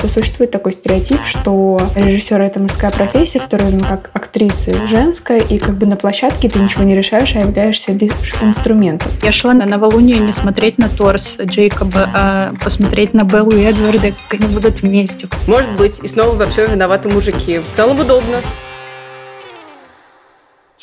То существует такой стереотип, что режиссер это мужская профессия, в то время как актрисы женская, и как бы на площадке ты ничего не решаешь, а являешься лишь инструментом. Я шла на новолуние не смотреть на торс Джейкоба, а посмотреть на Беллу и Эдварда, как они будут вместе. Может быть, и снова во всем виноваты мужики. В целом удобно.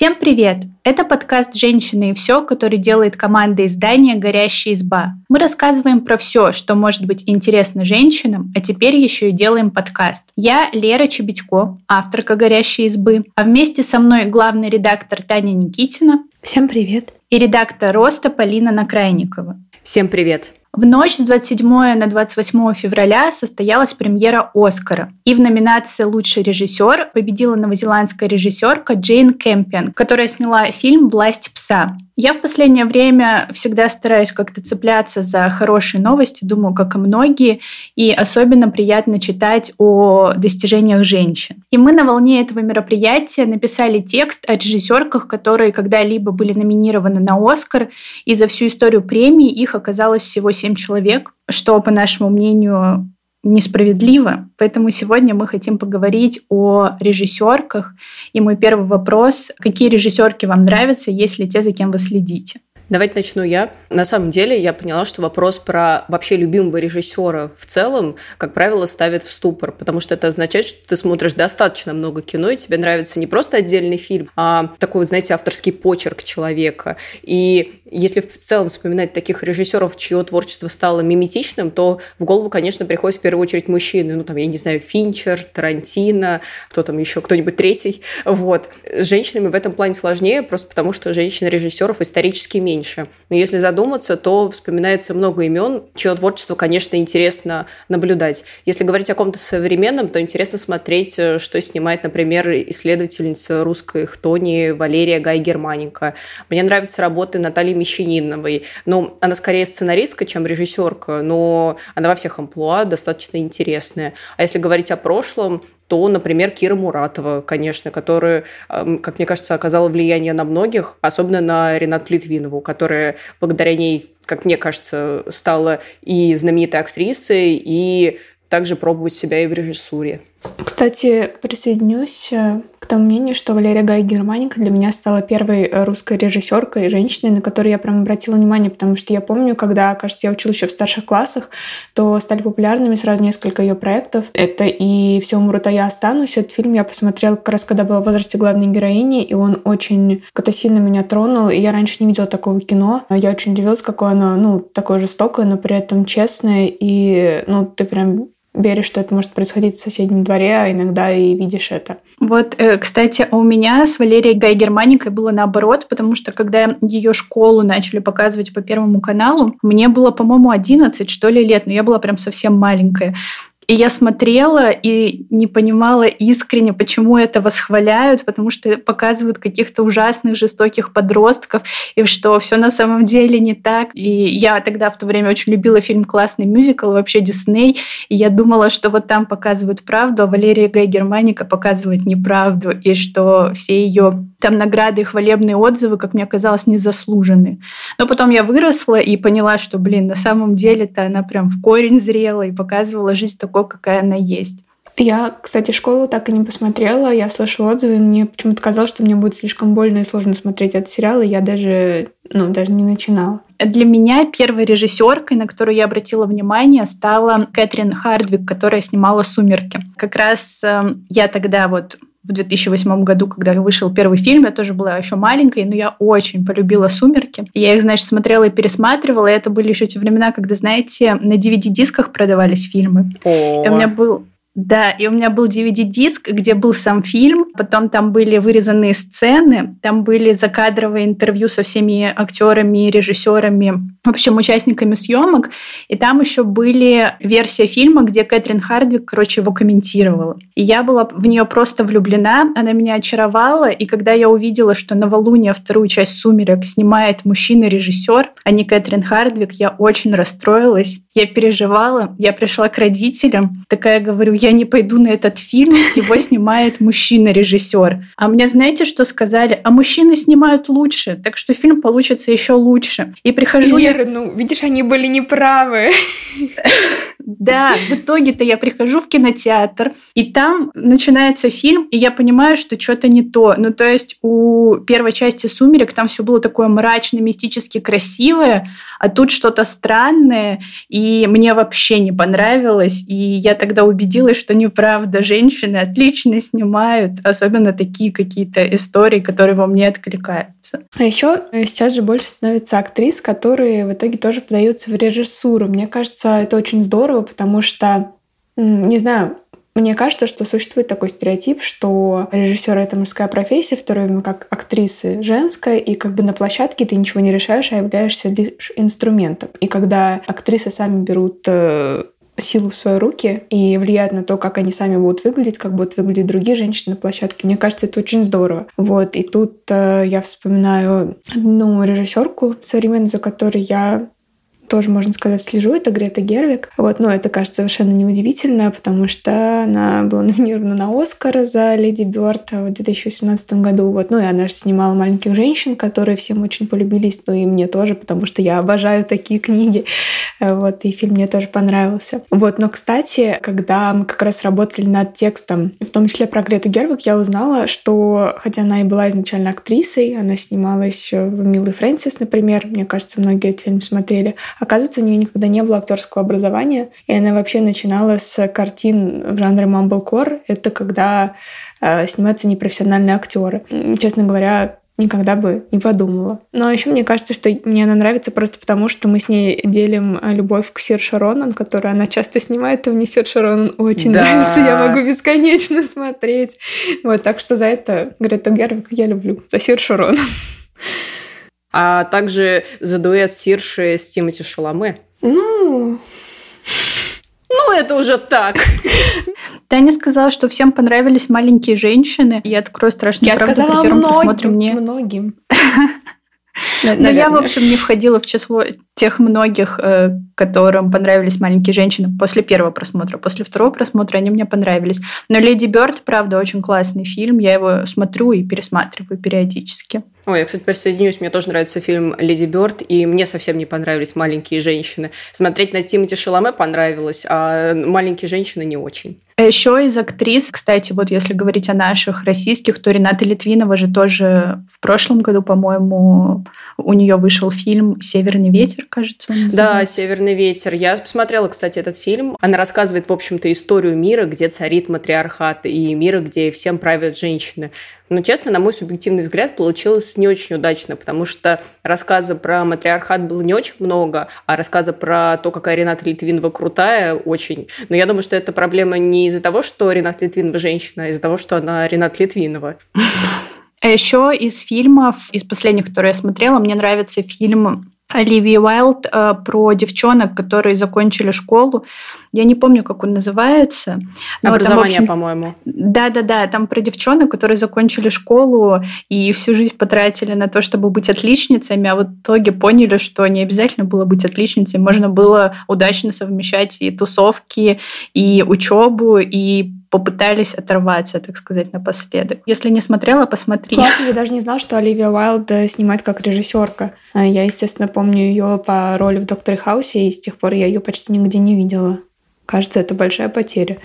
Всем привет! Это подкаст «Женщины и все», который делает команда издания «Горящая изба». Мы рассказываем про все, что может быть интересно женщинам, а теперь еще и делаем подкаст. Я Лера Чебедько, авторка «Горящей избы», а вместе со мной главный редактор Таня Никитина. Всем привет! И редактор «Роста» Полина Накрайникова. Всем привет! В ночь с 27 на 28 февраля состоялась премьера «Оскара». И в номинации «Лучший режиссер» победила новозеландская режиссерка Джейн Кэмпион, которая сняла фильм «Власть пса». Я в последнее время всегда стараюсь как-то цепляться за хорошие новости, думаю, как и многие, и особенно приятно читать о достижениях женщин. И мы на волне этого мероприятия написали текст о режиссерках, которые когда-либо были номинированы на «Оскар», и за всю историю премии их оказалось всего семь человек, что, по нашему мнению, несправедливо. Поэтому сегодня мы хотим поговорить о режиссерках. И мой первый вопрос, какие режиссерки вам нравятся, если те, за кем вы следите? Давайте начну я. На самом деле я поняла, что вопрос про вообще любимого режиссера в целом, как правило, ставит в ступор, потому что это означает, что ты смотришь достаточно много кино, и тебе нравится не просто отдельный фильм, а такой, знаете, авторский почерк человека. И если в целом вспоминать таких режиссеров, чье творчество стало миметичным, то в голову, конечно, приходит в первую очередь мужчины. Ну, там, я не знаю, Финчер, Тарантино, кто там еще, кто-нибудь третий. Вот. С женщинами в этом плане сложнее, просто потому что женщин-режиссеров исторически меньше. Но если задуматься, то вспоминается много имен, чье творчество, конечно, интересно наблюдать. Если говорить о ком-то современном, то интересно смотреть, э, что снимает, например, исследовательница русской хтони Валерия Гай Германика. Мне нравятся работы Натальи Мещаниновой. Ну, она скорее сценаристка, чем режиссерка, но она во всех амплуа достаточно интересная. А если говорить о прошлом, то, например, Кира Муратова, конечно, которая, эм, как мне кажется, оказала влияние на многих, особенно на Ренату Литвинову, которая благодаря ней, как мне кажется, стала и знаменитой актрисой, и также пробовать себя и в режиссуре. Кстати, присоединюсь э, к тому мнению, что Валерия Гай Германика для меня стала первой русской режиссеркой и женщиной, на которую я прям обратила внимание, потому что я помню, когда, кажется, я училась еще в старших классах, то стали популярными сразу несколько ее проектов. Это и «Все умрут, а я останусь». Этот фильм я посмотрела как раз, когда была в возрасте главной героини, и он очень как-то меня тронул, и я раньше не видела такого кино. Я очень удивилась, какое оно, ну, такое жестокое, но при этом честное, и, ну, ты прям веришь, что это может происходить в соседнем дворе, а иногда и видишь это. Вот, э, кстати, у меня с Валерией Гай Германикой было наоборот, потому что когда ее школу начали показывать по Первому каналу, мне было, по-моему, 11, что ли, лет, но я была прям совсем маленькая. И я смотрела и не понимала искренне, почему это восхваляют, потому что показывают каких-то ужасных, жестоких подростков, и что все на самом деле не так. И я тогда в то время очень любила фильм «Классный мюзикл», вообще Дисней, и я думала, что вот там показывают правду, а Валерия Гай Германика показывает неправду, и что все ее там награды и хвалебные отзывы, как мне казалось, незаслуженны. Но потом я выросла и поняла, что, блин, на самом деле-то она прям в корень зрела и показывала жизнь такой, такой, какая она есть. Я, кстати, школу так и не посмотрела. Я слышала отзывы, мне почему-то казалось, что мне будет слишком больно и сложно смотреть этот сериал, и я даже, ну, даже не начинала. Для меня первой режиссеркой, на которую я обратила внимание, стала Кэтрин Хардвик, которая снимала «Сумерки». Как раз э, я тогда вот в 2008 году, когда вышел первый фильм, я тоже была еще маленькой, но я очень полюбила «Сумерки». Я их, значит, смотрела и пересматривала, и это были еще те времена, когда, знаете, на DVD-дисках продавались фильмы. О. И у меня был да, и у меня был DVD-диск, где был сам фильм, потом там были вырезанные сцены, там были закадровые интервью со всеми актерами, режиссерами, в общем, участниками съемок, и там еще были версия фильма, где Кэтрин Хардвик, короче, его комментировала. И я была в нее просто влюблена, она меня очаровала, и когда я увидела, что «Новолуние» вторую часть «Сумерек» снимает мужчина-режиссер, а не Кэтрин Хардвик, я очень расстроилась, я переживала, я пришла к родителям, такая говорю, я не пойду на этот фильм, его снимает мужчина-режиссер. А мне знаете, что сказали? А мужчины снимают лучше, так что фильм получится еще лучше. И прихожу Лера, я... ну, видишь, они были неправы. Да, в итоге-то я прихожу в кинотеатр, и там начинается фильм, и я понимаю, что что-то не то. Ну, то есть у первой части «Сумерек» там все было такое мрачно, мистически красивое, а тут что-то странное, и мне вообще не понравилось. И я тогда убедилась, что неправда. Женщины отлично снимают, особенно такие какие-то истории, которые во мне откликаются. А еще сейчас же больше становится актрис, которые в итоге тоже подаются в режиссуру. Мне кажется, это очень здорово, потому что, не знаю, мне кажется, что существует такой стереотип, что режиссер это мужская профессия, в то время как актрисы женская, и как бы на площадке ты ничего не решаешь, а являешься лишь инструментом. И когда актрисы сами берут э, силу в свои руки и влияют на то, как они сами будут выглядеть, как будут выглядеть другие женщины на площадке. Мне кажется, это очень здорово. Вот. И тут э, я вспоминаю одну режиссерку современную, за которой я тоже, можно сказать, слежу, это Грета Гервик. Вот, но это кажется совершенно неудивительно, потому что она была номинирована на Оскар за Леди Бёрд в 2018 году. Вот, ну и она же снимала «Маленьких женщин», которые всем очень полюбились, ну и мне тоже, потому что я обожаю такие книги. Вот, и фильм мне тоже понравился. Вот, но, кстати, когда мы как раз работали над текстом, в том числе про Грету Гервик, я узнала, что, хотя она и была изначально актрисой, она снималась в «Милый Фрэнсис», например, мне кажется, многие этот фильм смотрели, Оказывается, у нее никогда не было актерского образования, и она вообще начинала с картин в жанре мамблкор. Это когда э, снимаются непрофессиональные актеры. Честно говоря, никогда бы не подумала. Но еще мне кажется, что мне она нравится просто потому, что мы с ней делим э, любовь к Сир Шаронан, которую она часто снимает, и мне Сир Шаронан очень да. нравится, я могу бесконечно смотреть. Вот, так что за это Грету Гервик я люблю, за Сир Шаронан а также за дуэт Сирши с Тимати Шаломе. Ну... Ну, это уже так. Таня сказала, что всем понравились маленькие женщины. Я открою страшную Я правду сказала многим, мне... многим. Но я, в общем, не входила в число тех многих, э, которым понравились «Маленькие женщины» после первого просмотра. После второго просмотра они мне понравились. Но «Леди Бёрд», правда, очень классный фильм. Я его смотрю и пересматриваю периодически. Ой, я, кстати, присоединюсь. Мне тоже нравится фильм «Леди Бёрд», и мне совсем не понравились «Маленькие женщины». Смотреть на Тимати Шаломе понравилось, а «Маленькие женщины» не очень. А еще из актрис, кстати, вот если говорить о наших российских, то Рената Литвинова же тоже в прошлом году, по-моему, у нее вышел фильм «Северный ветер», кажется. Он да, «Северный ветер». Я посмотрела, кстати, этот фильм. Она рассказывает, в общем-то, историю мира, где царит матриархат, и мира, где всем правят женщины. Но, честно, на мой субъективный взгляд, получилось не очень удачно, потому что рассказа про матриархат было не очень много, а рассказа про то, какая Рената Литвинова крутая, очень. Но я думаю, что это проблема не из-за того, что Рената Литвинова женщина, а из-за того, что она Рената Литвинова. А еще из фильмов, из последних, которые я смотрела, мне нравится фильм Оливии Уайлд э, про девчонок, которые закончили школу. Я не помню, как он называется. Но Образование, там, по-моему. Да-да-да, там про девчонок, которые закончили школу и всю жизнь потратили на то, чтобы быть отличницами, а в итоге поняли, что не обязательно было быть отличницей, можно было удачно совмещать и тусовки, и учебу, и попытались оторваться, так сказать, напоследок. Если не смотрела, посмотри. Классно, я даже не знала, что Оливия Уайлд снимает как режиссерка. А я, естественно, помню ее по роли в «Докторе Хаусе», и с тех пор я ее почти нигде не видела. Кажется, это большая потеря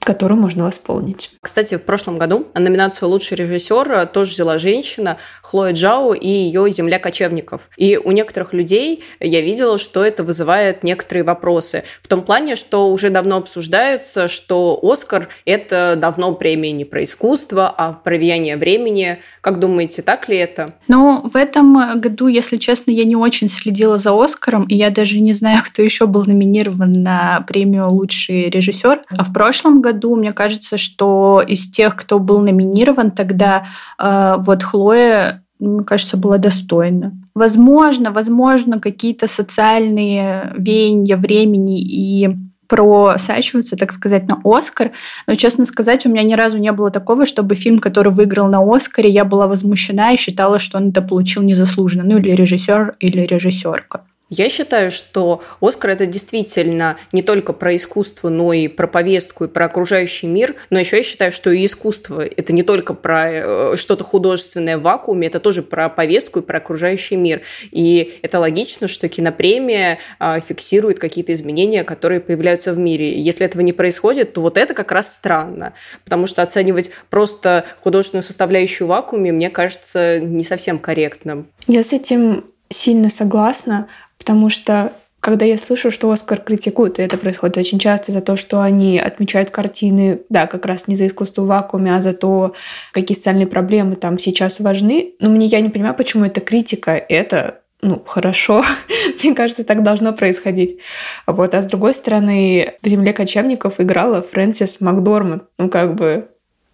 которую можно восполнить. Кстати, в прошлом году номинацию «Лучший режиссер» тоже взяла женщина Хлоя Джао и ее «Земля кочевников». И у некоторых людей я видела, что это вызывает некоторые вопросы. В том плане, что уже давно обсуждается, что «Оскар» — это давно премия не про искусство, а про влияние времени. Как думаете, так ли это? Ну, в этом году, если честно, я не очень следила за «Оскаром», и я даже не знаю, кто еще был номинирован на премию «Лучший режиссер». А в прошлом году году, мне кажется, что из тех, кто был номинирован тогда, э, вот Хлоя мне кажется, была достойна. Возможно, возможно, какие-то социальные веяния времени и просачиваются, так сказать, на Оскар. Но, честно сказать, у меня ни разу не было такого, чтобы фильм, который выиграл на Оскаре, я была возмущена и считала, что он это получил незаслуженно. Ну, или режиссер, или режиссерка. Я считаю, что «Оскар» — это действительно не только про искусство, но и про повестку, и про окружающий мир. Но еще я считаю, что и искусство — это не только про э, что-то художественное в вакууме, это тоже про повестку и про окружающий мир. И это логично, что кинопремия а, фиксирует какие-то изменения, которые появляются в мире. Если этого не происходит, то вот это как раз странно. Потому что оценивать просто художественную составляющую в вакууме, мне кажется, не совсем корректным. Я с этим сильно согласна, потому что когда я слышу, что Оскар критикуют, и это происходит очень часто за то, что они отмечают картины, да, как раз не за искусство в вакууме, а за то, какие социальные проблемы там сейчас важны. Но мне я не понимаю, почему это критика. Это ну, хорошо. Мне кажется, так должно происходить. Вот. А с другой стороны, в «Земле кочевников» играла Фрэнсис Макдорманд. Ну, как бы,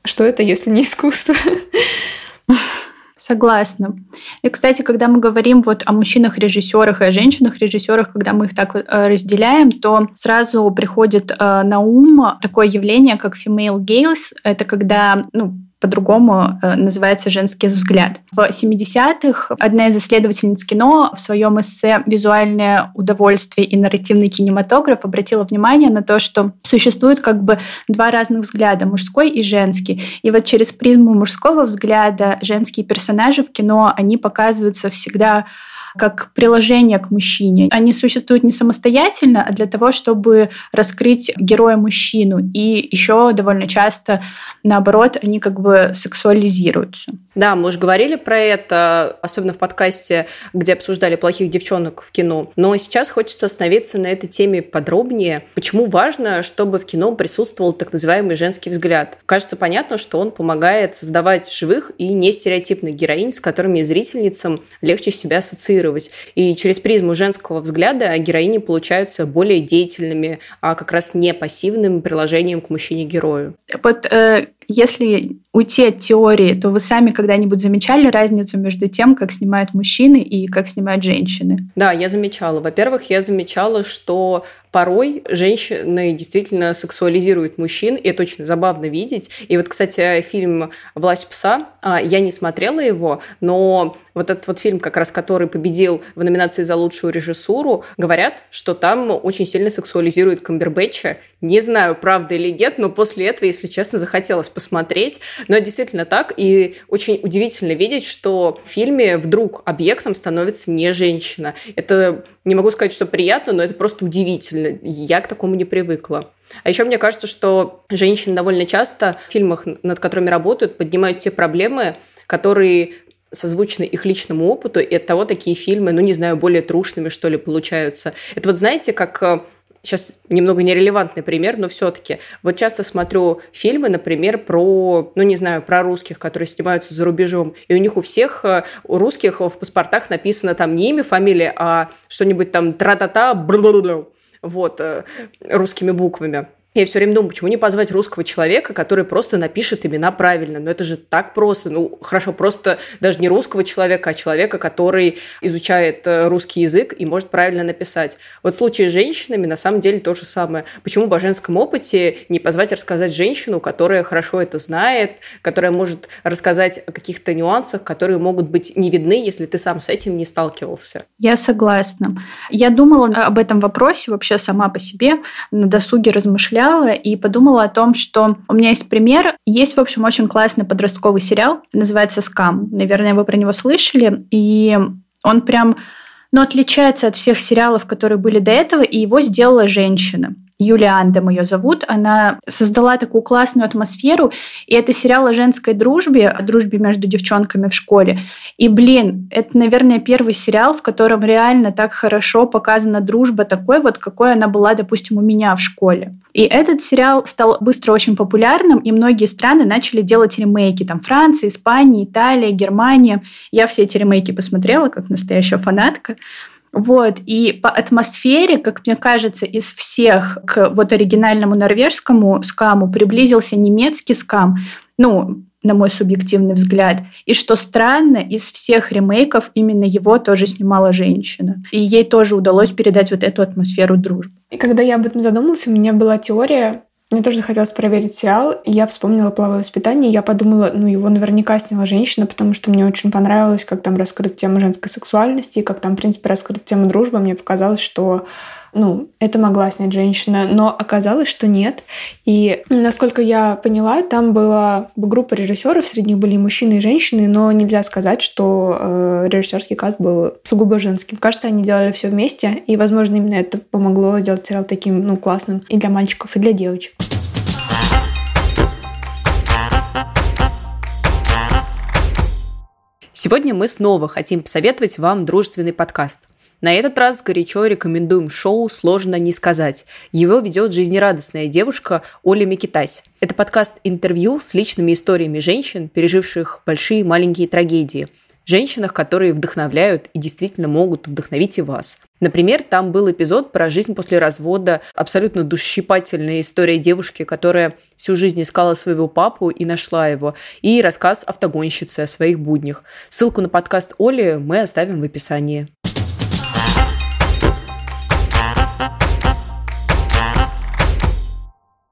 что это, если не искусство? Согласна. И, кстати, когда мы говорим вот о мужчинах-режиссерах и о женщинах-режиссерах, когда мы их так э, разделяем, то сразу приходит э, на ум такое явление, как female gaze. Это когда ну, по-другому э, называется «Женский взгляд». В 70-х одна из исследовательниц кино в своем эссе «Визуальное удовольствие и нарративный кинематограф» обратила внимание на то, что существует как бы два разных взгляда, мужской и женский. И вот через призму мужского взгляда женские персонажи в кино, они показываются всегда как приложение к мужчине. Они существуют не самостоятельно, а для того, чтобы раскрыть героя-мужчину. И еще довольно часто, наоборот, они как бы сексуализируются. Да, мы уже говорили про это, особенно в подкасте, где обсуждали плохих девчонок в кино. Но сейчас хочется остановиться на этой теме подробнее. Почему важно, чтобы в кино присутствовал так называемый женский взгляд? Кажется понятно, что он помогает создавать живых и нестереотипных героинь, с которыми зрительницам легче себя ассоциировать. И через призму женского взгляда героини получаются более деятельными, а как раз не пассивным приложением к мужчине-герою. Вот э, если уйти от теории, то вы сами когда-нибудь замечали разницу между тем, как снимают мужчины и как снимают женщины? Да, я замечала. Во-первых, я замечала, что порой женщины действительно сексуализируют мужчин, и это очень забавно видеть. И вот, кстати, фильм «Власть пса», а, я не смотрела его, но вот этот вот фильм, как раз который победил в номинации за лучшую режиссуру, говорят, что там очень сильно сексуализирует Камбербэтча. Не знаю, правда или нет, но после этого, если честно, захотелось посмотреть. Но действительно так, и очень удивительно видеть, что в фильме вдруг объектом становится не женщина. Это не могу сказать, что приятно, но это просто удивительно. Я к такому не привыкла. А еще мне кажется, что женщины довольно часто в фильмах, над которыми работают, поднимают те проблемы, которые созвучны их личному опыту, и от того такие фильмы, ну, не знаю, более трушными, что ли, получаются. Это вот, знаете, как э, сейчас немного нерелевантный пример, но все-таки. Вот часто смотрю фильмы, например, про, ну не знаю, про русских, которые снимаются за рубежом, и у них у всех, э, у русских в паспортах написано там не имя, фамилия, а что-нибудь там тра-та-та, вот, э, русскими буквами. Я все время думаю, почему не позвать русского человека, который просто напишет имена правильно? Но это же так просто. Ну, хорошо, просто даже не русского человека, а человека, который изучает э, русский язык и может правильно написать. Вот в случае с женщинами на самом деле то же самое. Почему в женском опыте не позвать рассказать женщину, которая хорошо это знает, которая может рассказать о каких-то нюансах, которые могут быть не видны, если ты сам с этим не сталкивался? Я согласна. Я думала об этом вопросе вообще сама по себе, на досуге размышляла, сериала и подумала о том, что у меня есть пример. Есть, в общем, очень классный подростковый сериал, называется «Скам». Наверное, вы про него слышали. И он прям но ну, отличается от всех сериалов, которые были до этого, и его сделала женщина. Юлия Андем ее зовут, она создала такую классную атмосферу, и это сериал о женской дружбе, о дружбе между девчонками в школе. И, блин, это, наверное, первый сериал, в котором реально так хорошо показана дружба такой вот, какой она была, допустим, у меня в школе. И этот сериал стал быстро очень популярным, и многие страны начали делать ремейки. Там Франция, Испания, Италия, Германия. Я все эти ремейки посмотрела, как настоящая фанатка. Вот. И по атмосфере, как мне кажется, из всех к вот оригинальному норвежскому скаму приблизился немецкий скам. Ну, на мой субъективный взгляд. И что странно, из всех ремейков именно его тоже снимала женщина. И ей тоже удалось передать вот эту атмосферу дружбы. И когда я об этом задумалась, у меня была теория, Мне тоже захотелось проверить сериал, и я вспомнила «Половое воспитание», я подумала, ну, его наверняка сняла женщина, потому что мне очень понравилось, как там раскрыта тема женской сексуальности, и как там, в принципе, раскрыта тема дружбы. Мне показалось, что ну, это могла снять женщина, но оказалось, что нет. И, насколько я поняла, там была группа режиссеров, среди них были и мужчины, и женщины, но нельзя сказать, что э, режиссерский каст был сугубо женским. Кажется, они делали все вместе, и, возможно, именно это помогло сделать сериал таким, ну, классным и для мальчиков, и для девочек. Сегодня мы снова хотим посоветовать вам дружественный подкаст – на этот раз горячо рекомендуем шоу «Сложно не сказать». Его ведет жизнерадостная девушка Оля Микитась. Это подкаст-интервью с личными историями женщин, переживших большие и маленькие трагедии. Женщинах, которые вдохновляют и действительно могут вдохновить и вас. Например, там был эпизод про жизнь после развода, абсолютно душщипательная история девушки, которая всю жизнь искала своего папу и нашла его, и рассказ автогонщицы о своих буднях. Ссылку на подкаст Оли мы оставим в описании.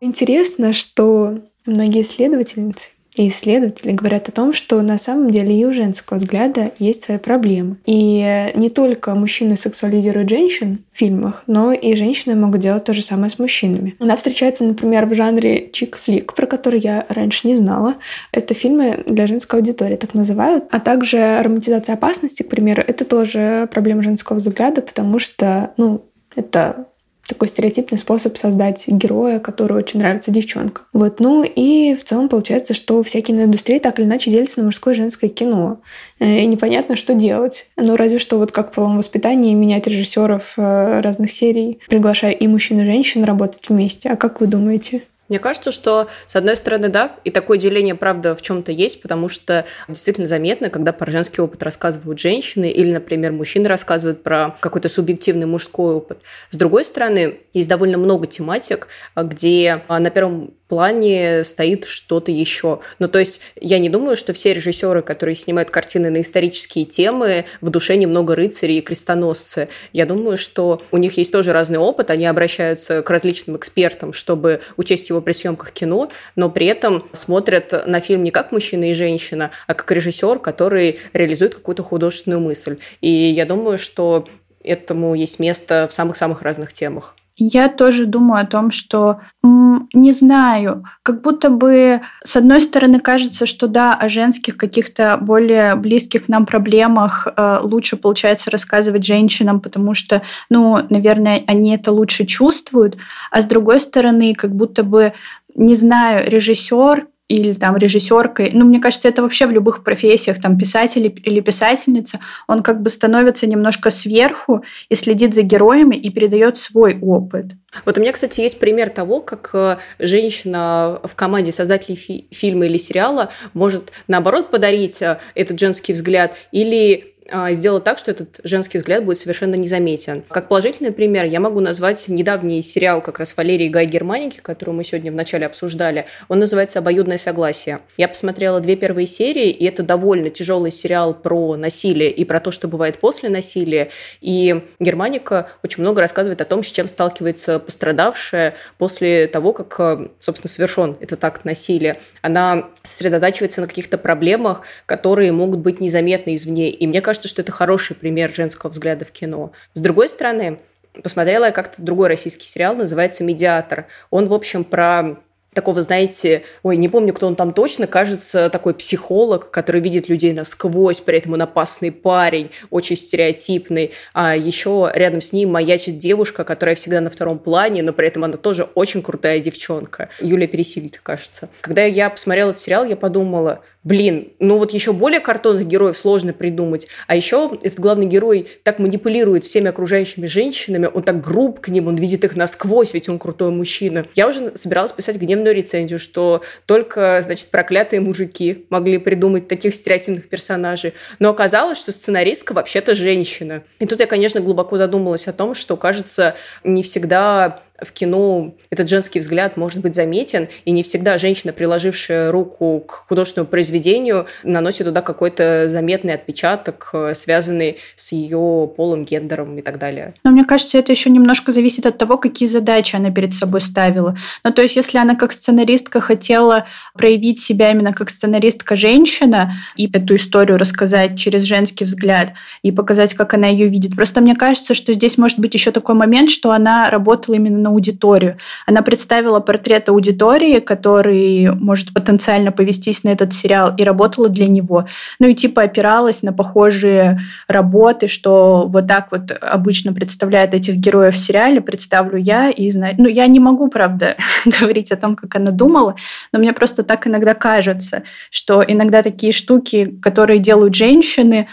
Интересно, что многие исследовательницы и исследователи говорят о том, что на самом деле и у женского взгляда есть свои проблемы. И не только мужчины сексуализируют женщин в фильмах, но и женщины могут делать то же самое с мужчинами. Она встречается, например, в жанре чик-флик, про который я раньше не знала. Это фильмы для женской аудитории, так называют. А также романтизация опасности, к примеру, это тоже проблема женского взгляда, потому что, ну, это такой стереотипный способ создать героя, который очень нравится девчонкам. Вот, ну и в целом получается, что вся киноиндустрия так или иначе делится на мужское и женское кино. Э, и непонятно, что делать. Ну, разве что вот как в половом воспитании менять режиссеров э, разных серий, приглашая и мужчин, и женщин работать вместе. А как вы думаете? Мне кажется, что, с одной стороны, да, и такое деление, правда, в чем-то есть, потому что действительно заметно, когда про женский опыт рассказывают женщины или, например, мужчины рассказывают про какой-то субъективный мужской опыт. С другой стороны, есть довольно много тематик, где на первом плане стоит что-то еще. Ну, то есть я не думаю, что все режиссеры, которые снимают картины на исторические темы, в душе немного рыцари и крестоносцы. Я думаю, что у них есть тоже разный опыт, они обращаются к различным экспертам, чтобы учесть его при съемках кино, но при этом смотрят на фильм не как мужчина и женщина, а как режиссер, который реализует какую-то художественную мысль. И я думаю, что этому есть место в самых-самых разных темах. Я тоже думаю о том, что не знаю, как будто бы с одной стороны кажется, что да, о женских каких-то более близких нам проблемах э, лучше получается рассказывать женщинам, потому что, ну, наверное, они это лучше чувствуют, а с другой стороны, как будто бы не знаю, режиссер или там режиссеркой. Ну, мне кажется, это вообще в любых профессиях, там писатель или писательница, он как бы становится немножко сверху и следит за героями и передает свой опыт. Вот у меня, кстати, есть пример того, как э, женщина в команде создателей фи- фильма или сериала может, наоборот, подарить э, этот женский взгляд или сделать так, что этот женский взгляд будет совершенно незаметен. Как положительный пример я могу назвать недавний сериал как раз Валерии Гай Германики, который мы сегодня вначале обсуждали. Он называется «Обоюдное согласие». Я посмотрела две первые серии, и это довольно тяжелый сериал про насилие и про то, что бывает после насилия. И Германика очень много рассказывает о том, с чем сталкивается пострадавшая после того, как, собственно, совершен этот акт насилия. Она сосредотачивается на каких-то проблемах, которые могут быть незаметны извне. И мне кажется, кажется, что это хороший пример женского взгляда в кино. С другой стороны, посмотрела я как-то другой российский сериал, называется «Медиатор». Он, в общем, про такого, знаете, ой, не помню, кто он там точно, кажется, такой психолог, который видит людей насквозь, при этом он опасный парень, очень стереотипный. А еще рядом с ним маячит девушка, которая всегда на втором плане, но при этом она тоже очень крутая девчонка. Юлия Пересильд, кажется. Когда я посмотрела этот сериал, я подумала, блин, ну вот еще более картонных героев сложно придумать. А еще этот главный герой так манипулирует всеми окружающими женщинами, он так груб к ним, он видит их насквозь, ведь он крутой мужчина. Я уже собиралась писать гневную рецензию, что только, значит, проклятые мужики могли придумать таких стереотипных персонажей. Но оказалось, что сценаристка вообще-то женщина. И тут я, конечно, глубоко задумалась о том, что, кажется, не всегда в кино этот женский взгляд может быть заметен, и не всегда женщина, приложившая руку к художественному произведению, наносит туда какой-то заметный отпечаток, э, связанный с ее полом, гендером и так далее. Но мне кажется, это еще немножко зависит от того, какие задачи она перед собой ставила. Ну, то есть, если она как сценаристка хотела проявить себя именно как сценаристка-женщина и эту историю рассказать через женский взгляд и показать, как она ее видит. Просто мне кажется, что здесь может быть еще такой момент, что она работала именно на аудиторию. Она представила портрет аудитории, который может потенциально повестись на этот сериал, и работала для него. Ну и типа опиралась на похожие работы, что вот так вот обычно представляют этих героев в сериале, представлю я и знаю. Ну, я не могу, правда, говорить о том, как она думала, но мне просто так иногда кажется, что иногда такие штуки, которые делают женщины,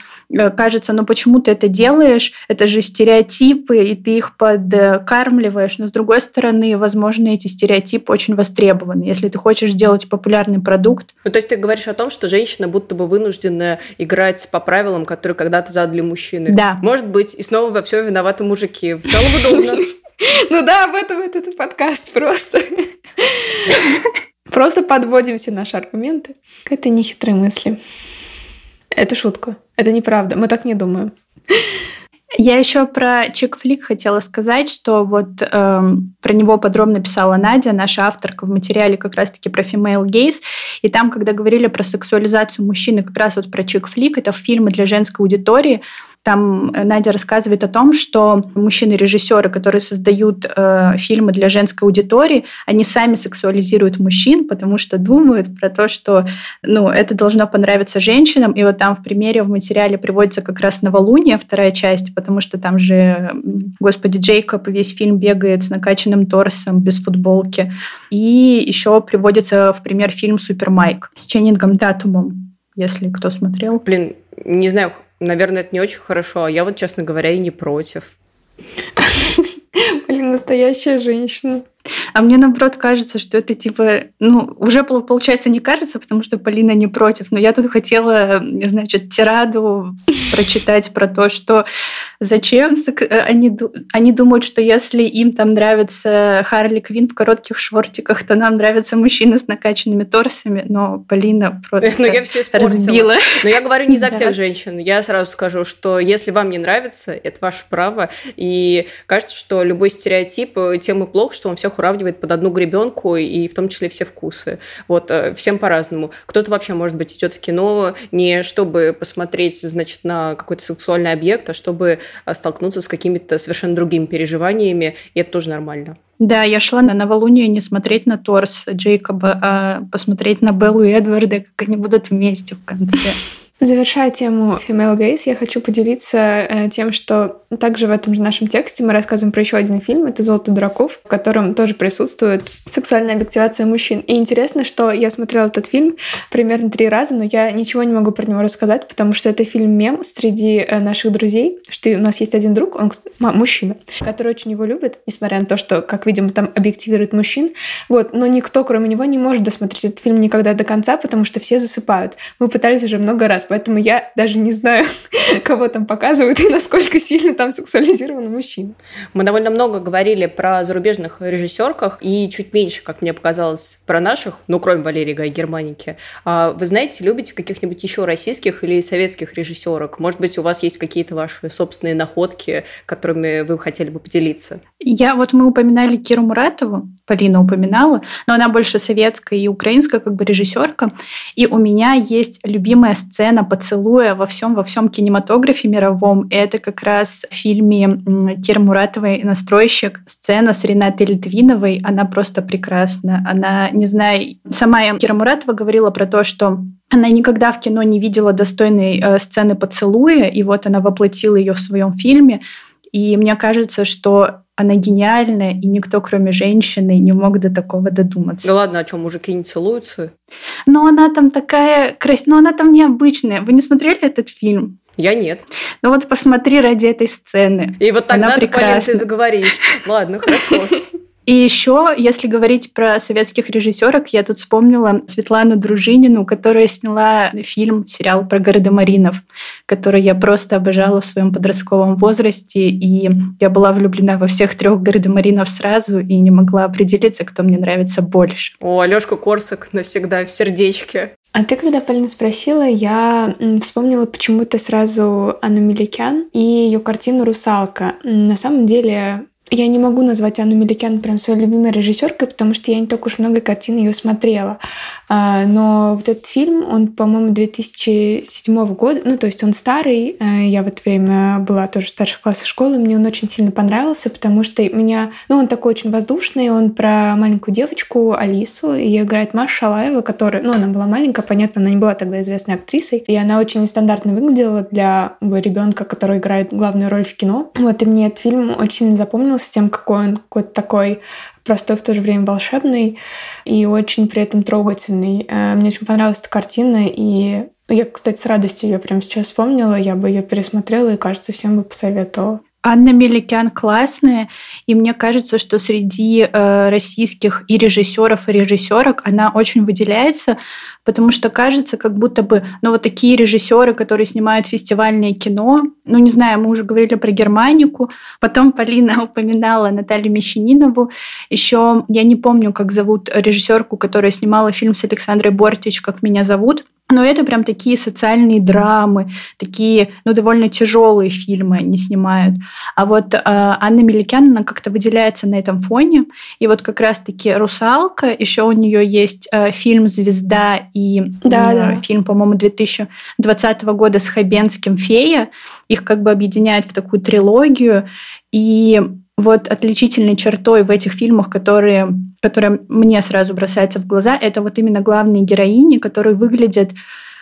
кажется, ну почему ты это делаешь? Это же стереотипы, и ты их подкармливаешь. Но с другой стороны, возможно, эти стереотипы очень востребованы. Если ты хочешь сделать популярный продукт. Ну, то есть ты говоришь о том, что женщина будто бы вынуждена играть по правилам, которые когда-то задали мужчины. Да. Может быть, и снова во всем виноваты мужики. В целом удобно. Ну да, об этом этот подкаст просто. Просто подводим все наши аргументы к этой нехитрой мысли. Это шутка. Это неправда. Мы так не думаем. Я еще про чик-флик хотела сказать, что вот эм, про него подробно писала Надя, наша авторка в материале как раз-таки про female gaze, и там, когда говорили про сексуализацию мужчины, как раз вот про чик-флик, это фильмы для женской аудитории, там э, Надя рассказывает о том, что мужчины-режиссеры, которые создают э, фильмы для женской аудитории, они сами сексуализируют мужчин, потому что думают про то, что ну, это должно понравиться женщинам. И вот там в примере в материале приводится как раз «Новолуние», вторая часть, потому что там же, господи, Джейкоб весь фильм бегает с накачанным торсом, без футболки. И еще приводится в пример фильм «Супер Майк» с Ченнингом Татумом, если кто смотрел. Блин, не знаю, Наверное, это не очень хорошо, а я вот, честно говоря, и не против. Блин, настоящая женщина. А мне, наоборот, кажется, что это типа, ну, уже получается не кажется, потому что Полина не против, но я тут хотела, значит, тираду прочитать про то, что зачем э, они, они думают, что если им там нравится Харли Квин в коротких шортиках, то нам нравятся мужчины с накачанными торсами, но Полина просто но я все разбила. Но я говорю не за всех женщин. Я сразу скажу, что если вам не нравится, это ваше право. И кажется, что любой стереотип э, тем и плохо, что он всех уравнивает под одну гребенку, и в том числе все вкусы. Вот, э, всем по-разному. Кто-то вообще, может быть, идет в кино не чтобы посмотреть, значит, на какой-то сексуальный объект, а чтобы столкнуться с какими-то совершенно другими переживаниями, и это тоже нормально. Да, я шла на новолуние не смотреть на торс Джейкоба, а посмотреть на Беллу и Эдварда, как они будут вместе в конце. Завершая тему Female Gaze, я хочу поделиться э, тем, что также в этом же нашем тексте мы рассказываем про еще один фильм, это «Золото дураков», в котором тоже присутствует сексуальная объективация мужчин. И интересно, что я смотрела этот фильм примерно три раза, но я ничего не могу про него рассказать, потому что это фильм-мем среди э, наших друзей, что у нас есть один друг, он мужчина, который очень его любит, несмотря на то, что, как видимо, там объективирует мужчин. Вот, но никто, кроме него, не может досмотреть этот фильм никогда до конца, потому что все засыпают. Мы пытались уже много раз поэтому я даже не знаю, кого там показывают и насколько сильно там сексуализирован мужчина. Мы довольно много говорили про зарубежных режиссерках и чуть меньше, как мне показалось, про наших, ну, кроме Валерии Гай Германики. А вы знаете, любите каких-нибудь еще российских или советских режиссерок? Может быть, у вас есть какие-то ваши собственные находки, которыми вы хотели бы поделиться? Я вот мы упоминали Киру Муратову, Полина упоминала, но она больше советская и украинская как бы режиссерка. И у меня есть любимая сцена поцелуя во всем во всем кинематографе мировом. Это как раз в фильме Киры Муратовой «Настройщик» сцена с Ренатой Литвиновой. Она просто прекрасна. Она, не знаю, сама Кира Муратова говорила про то, что она никогда в кино не видела достойной э, сцены поцелуя, и вот она воплотила ее в своем фильме. И мне кажется, что она гениальная, и никто, кроме женщины, не мог до такого додуматься. Да ладно, а что, мужики не целуются? Но она там такая красивая, но она там необычная. Вы не смотрели этот фильм? Я нет. Ну вот посмотри ради этой сцены. И вот тогда, ты, Полин, ты заговоришь. Ладно, хорошо. И еще, если говорить про советских режиссерок, я тут вспомнила Светлану Дружинину, которая сняла фильм, сериал про гардемаринов, который я просто обожала в своем подростковом возрасте. И я была влюблена во всех трех гардемаринов сразу и не могла определиться, кто мне нравится больше. О, Алешка Корсак навсегда в сердечке. А ты, когда Полина спросила, я вспомнила почему-то сразу Анну Меликян и ее картину «Русалка». На самом деле, я не могу назвать Анну Меликян прям своей любимой режиссеркой, потому что я не так уж много картин ее смотрела. А, но вот этот фильм, он, по-моему, 2007 года, ну, то есть он старый. Э, я в это время была тоже в старших классах школы, мне он очень сильно понравился, потому что меня... Ну, он такой очень воздушный, он про маленькую девочку Алису, и играет Маша Шалаева, которая... Ну, она была маленькая, понятно, она не была тогда известной актрисой, и она очень нестандартно выглядела для ребенка, который играет главную роль в кино. Вот, и мне этот фильм очень запомнился тем, какой он какой-то такой простой, в то же время волшебный и очень при этом трогательный. Э, мне очень понравилась эта картина, и я, кстати, с радостью ее прямо сейчас вспомнила, я бы ее пересмотрела и, кажется, всем бы посоветовала. Анна Меликян классная, и мне кажется, что среди э, российских и режиссеров, и режиссерок она очень выделяется, потому что кажется, как будто бы, ну вот такие режиссеры, которые снимают фестивальное кино, ну не знаю, мы уже говорили про Германику, потом Полина упоминала Наталью Мещанинову, еще я не помню, как зовут режиссерку, которая снимала фильм с Александрой Бортич «Как меня зовут», но это прям такие социальные драмы, такие, ну, довольно тяжелые фильмы они снимают. А вот э, Анна Меликян, она как-то выделяется на этом фоне. И вот как раз-таки «Русалка», еще у нее есть э, фильм «Звезда» и да, э, да. фильм, по-моему, 2020 года с Хабенским «Фея». Их как бы объединяют в такую трилогию. И вот отличительной чертой в этих фильмах, которые, которые мне сразу бросаются в глаза, это вот именно главные героини, которые выглядят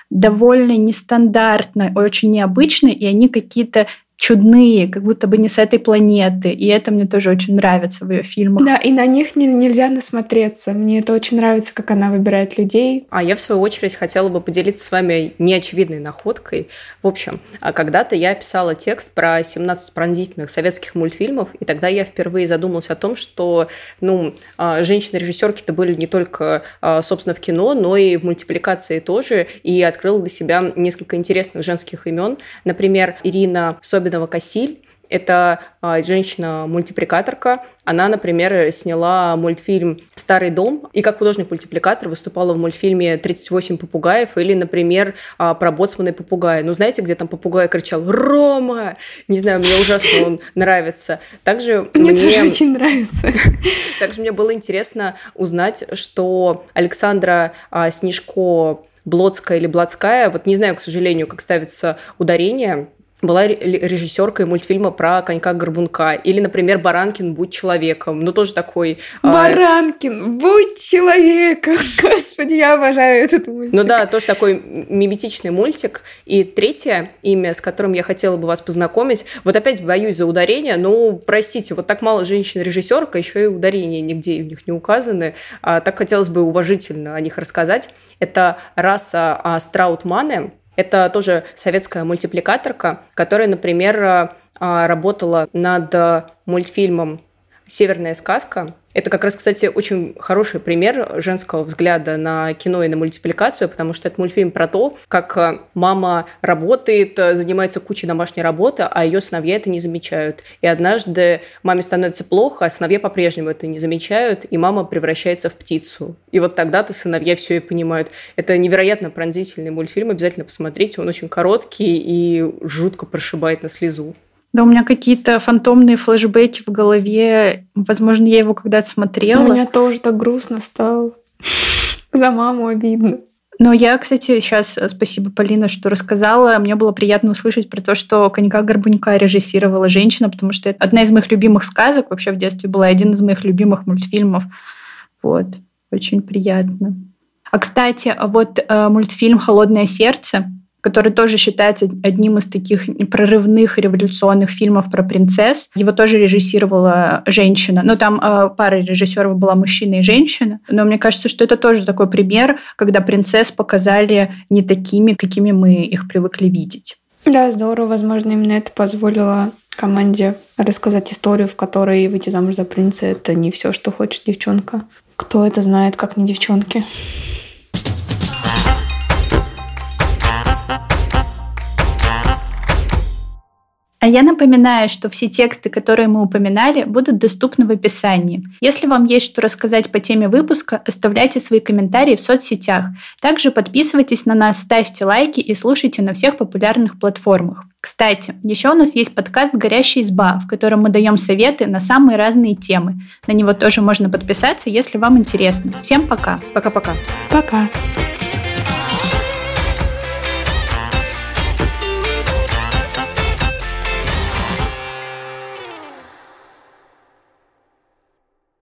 довольно нестандартно, очень необычно, и они какие-то чудные, как будто бы не с этой планеты. И это мне тоже очень нравится в ее фильмах. Да, и на них не, нельзя насмотреться. Мне это очень нравится, как она выбирает людей. А я, в свою очередь, хотела бы поделиться с вами неочевидной находкой. В общем, а когда-то я писала текст про 17 пронзительных советских мультфильмов, и тогда я впервые задумалась о том, что ну, а, женщины-режиссерки-то были не только, а, собственно, в кино, но и в мультипликации тоже, и открыла для себя несколько интересных женских имен. Например, Ирина Собин Лебедова Кассиль. Это а, женщина-мультипликаторка. Она, например, сняла мультфильм «Старый дом» и как художник-мультипликатор выступала в мультфильме «38 попугаев» или, например, а, про боцмана и попугая. Ну, знаете, где там попугай кричал «Рома!» Не знаю, мне ужасно он нравится. Также мне... Мне тоже очень нравится. Также мне было интересно узнать, что Александра а, Снежко Блодская или Блодская, вот не знаю, к сожалению, как ставится ударение, была режиссеркой мультфильма про конька-горбунка. Или, например, «Баранкин, будь человеком». Ну, тоже такой... А, «Баранкин, будь человеком». Господи, я обожаю этот мультик. Ну да, тоже такой миметичный мультик. И третье имя, с которым я хотела бы вас познакомить, вот опять боюсь за ударение, ну, простите, вот так мало женщин-режиссерка, еще и ударения нигде у них не указаны. А так хотелось бы уважительно о них рассказать. Это раса а, Страутманы, это тоже советская мультипликаторка, которая, например, а, работала над мультфильмом «Северная сказка». Это как раз, кстати, очень хороший пример женского взгляда на кино и на мультипликацию, потому что это мультфильм про то, как э, мама работает, э, занимается кучей домашней работы, а ее сыновья это не замечают. И однажды маме становится плохо, а сыновья по-прежнему это не замечают, и мама превращается в птицу. И вот тогда-то сыновья все и понимают. Это невероятно пронзительный мультфильм, обязательно посмотрите, он очень короткий и жутко прошибает на слезу. Да, у меня какие-то фантомные флешбеки в голове. Возможно, я его когда-то смотрела. У меня тоже так грустно стало. За маму обидно. Но я, кстати, сейчас, э, спасибо, Полина, что рассказала. Мне было приятно услышать про то, что «Конька Горбунька» режиссировала женщина, потому что это одна из моих любимых сказок вообще в детстве была, один из моих любимых мультфильмов. Вот, очень приятно. А, кстати, вот э, мультфильм «Холодное сердце», который тоже считается одним из таких прорывных революционных фильмов про принцесс. Его тоже режиссировала женщина. Ну, там э, пара режиссеров была мужчина и женщина. Но мне кажется, что это тоже такой пример, когда принцесс показали не такими, какими мы их привыкли видеть. Да, здорово. Возможно, именно это позволило команде рассказать историю, в которой выйти замуж за принца – это не все, что хочет девчонка. Кто это знает, как не девчонки? А я напоминаю, что все тексты, которые мы упоминали, будут доступны в описании. Если вам есть что рассказать по теме выпуска, оставляйте свои комментарии в соцсетях. Также подписывайтесь на нас, ставьте лайки и слушайте на всех популярных платформах. Кстати, еще у нас есть подкаст «Горящая изба», в котором мы даем советы на самые разные темы. На него тоже можно подписаться, если вам интересно. Всем пока. Пока-пока. Пока. -пока. пока.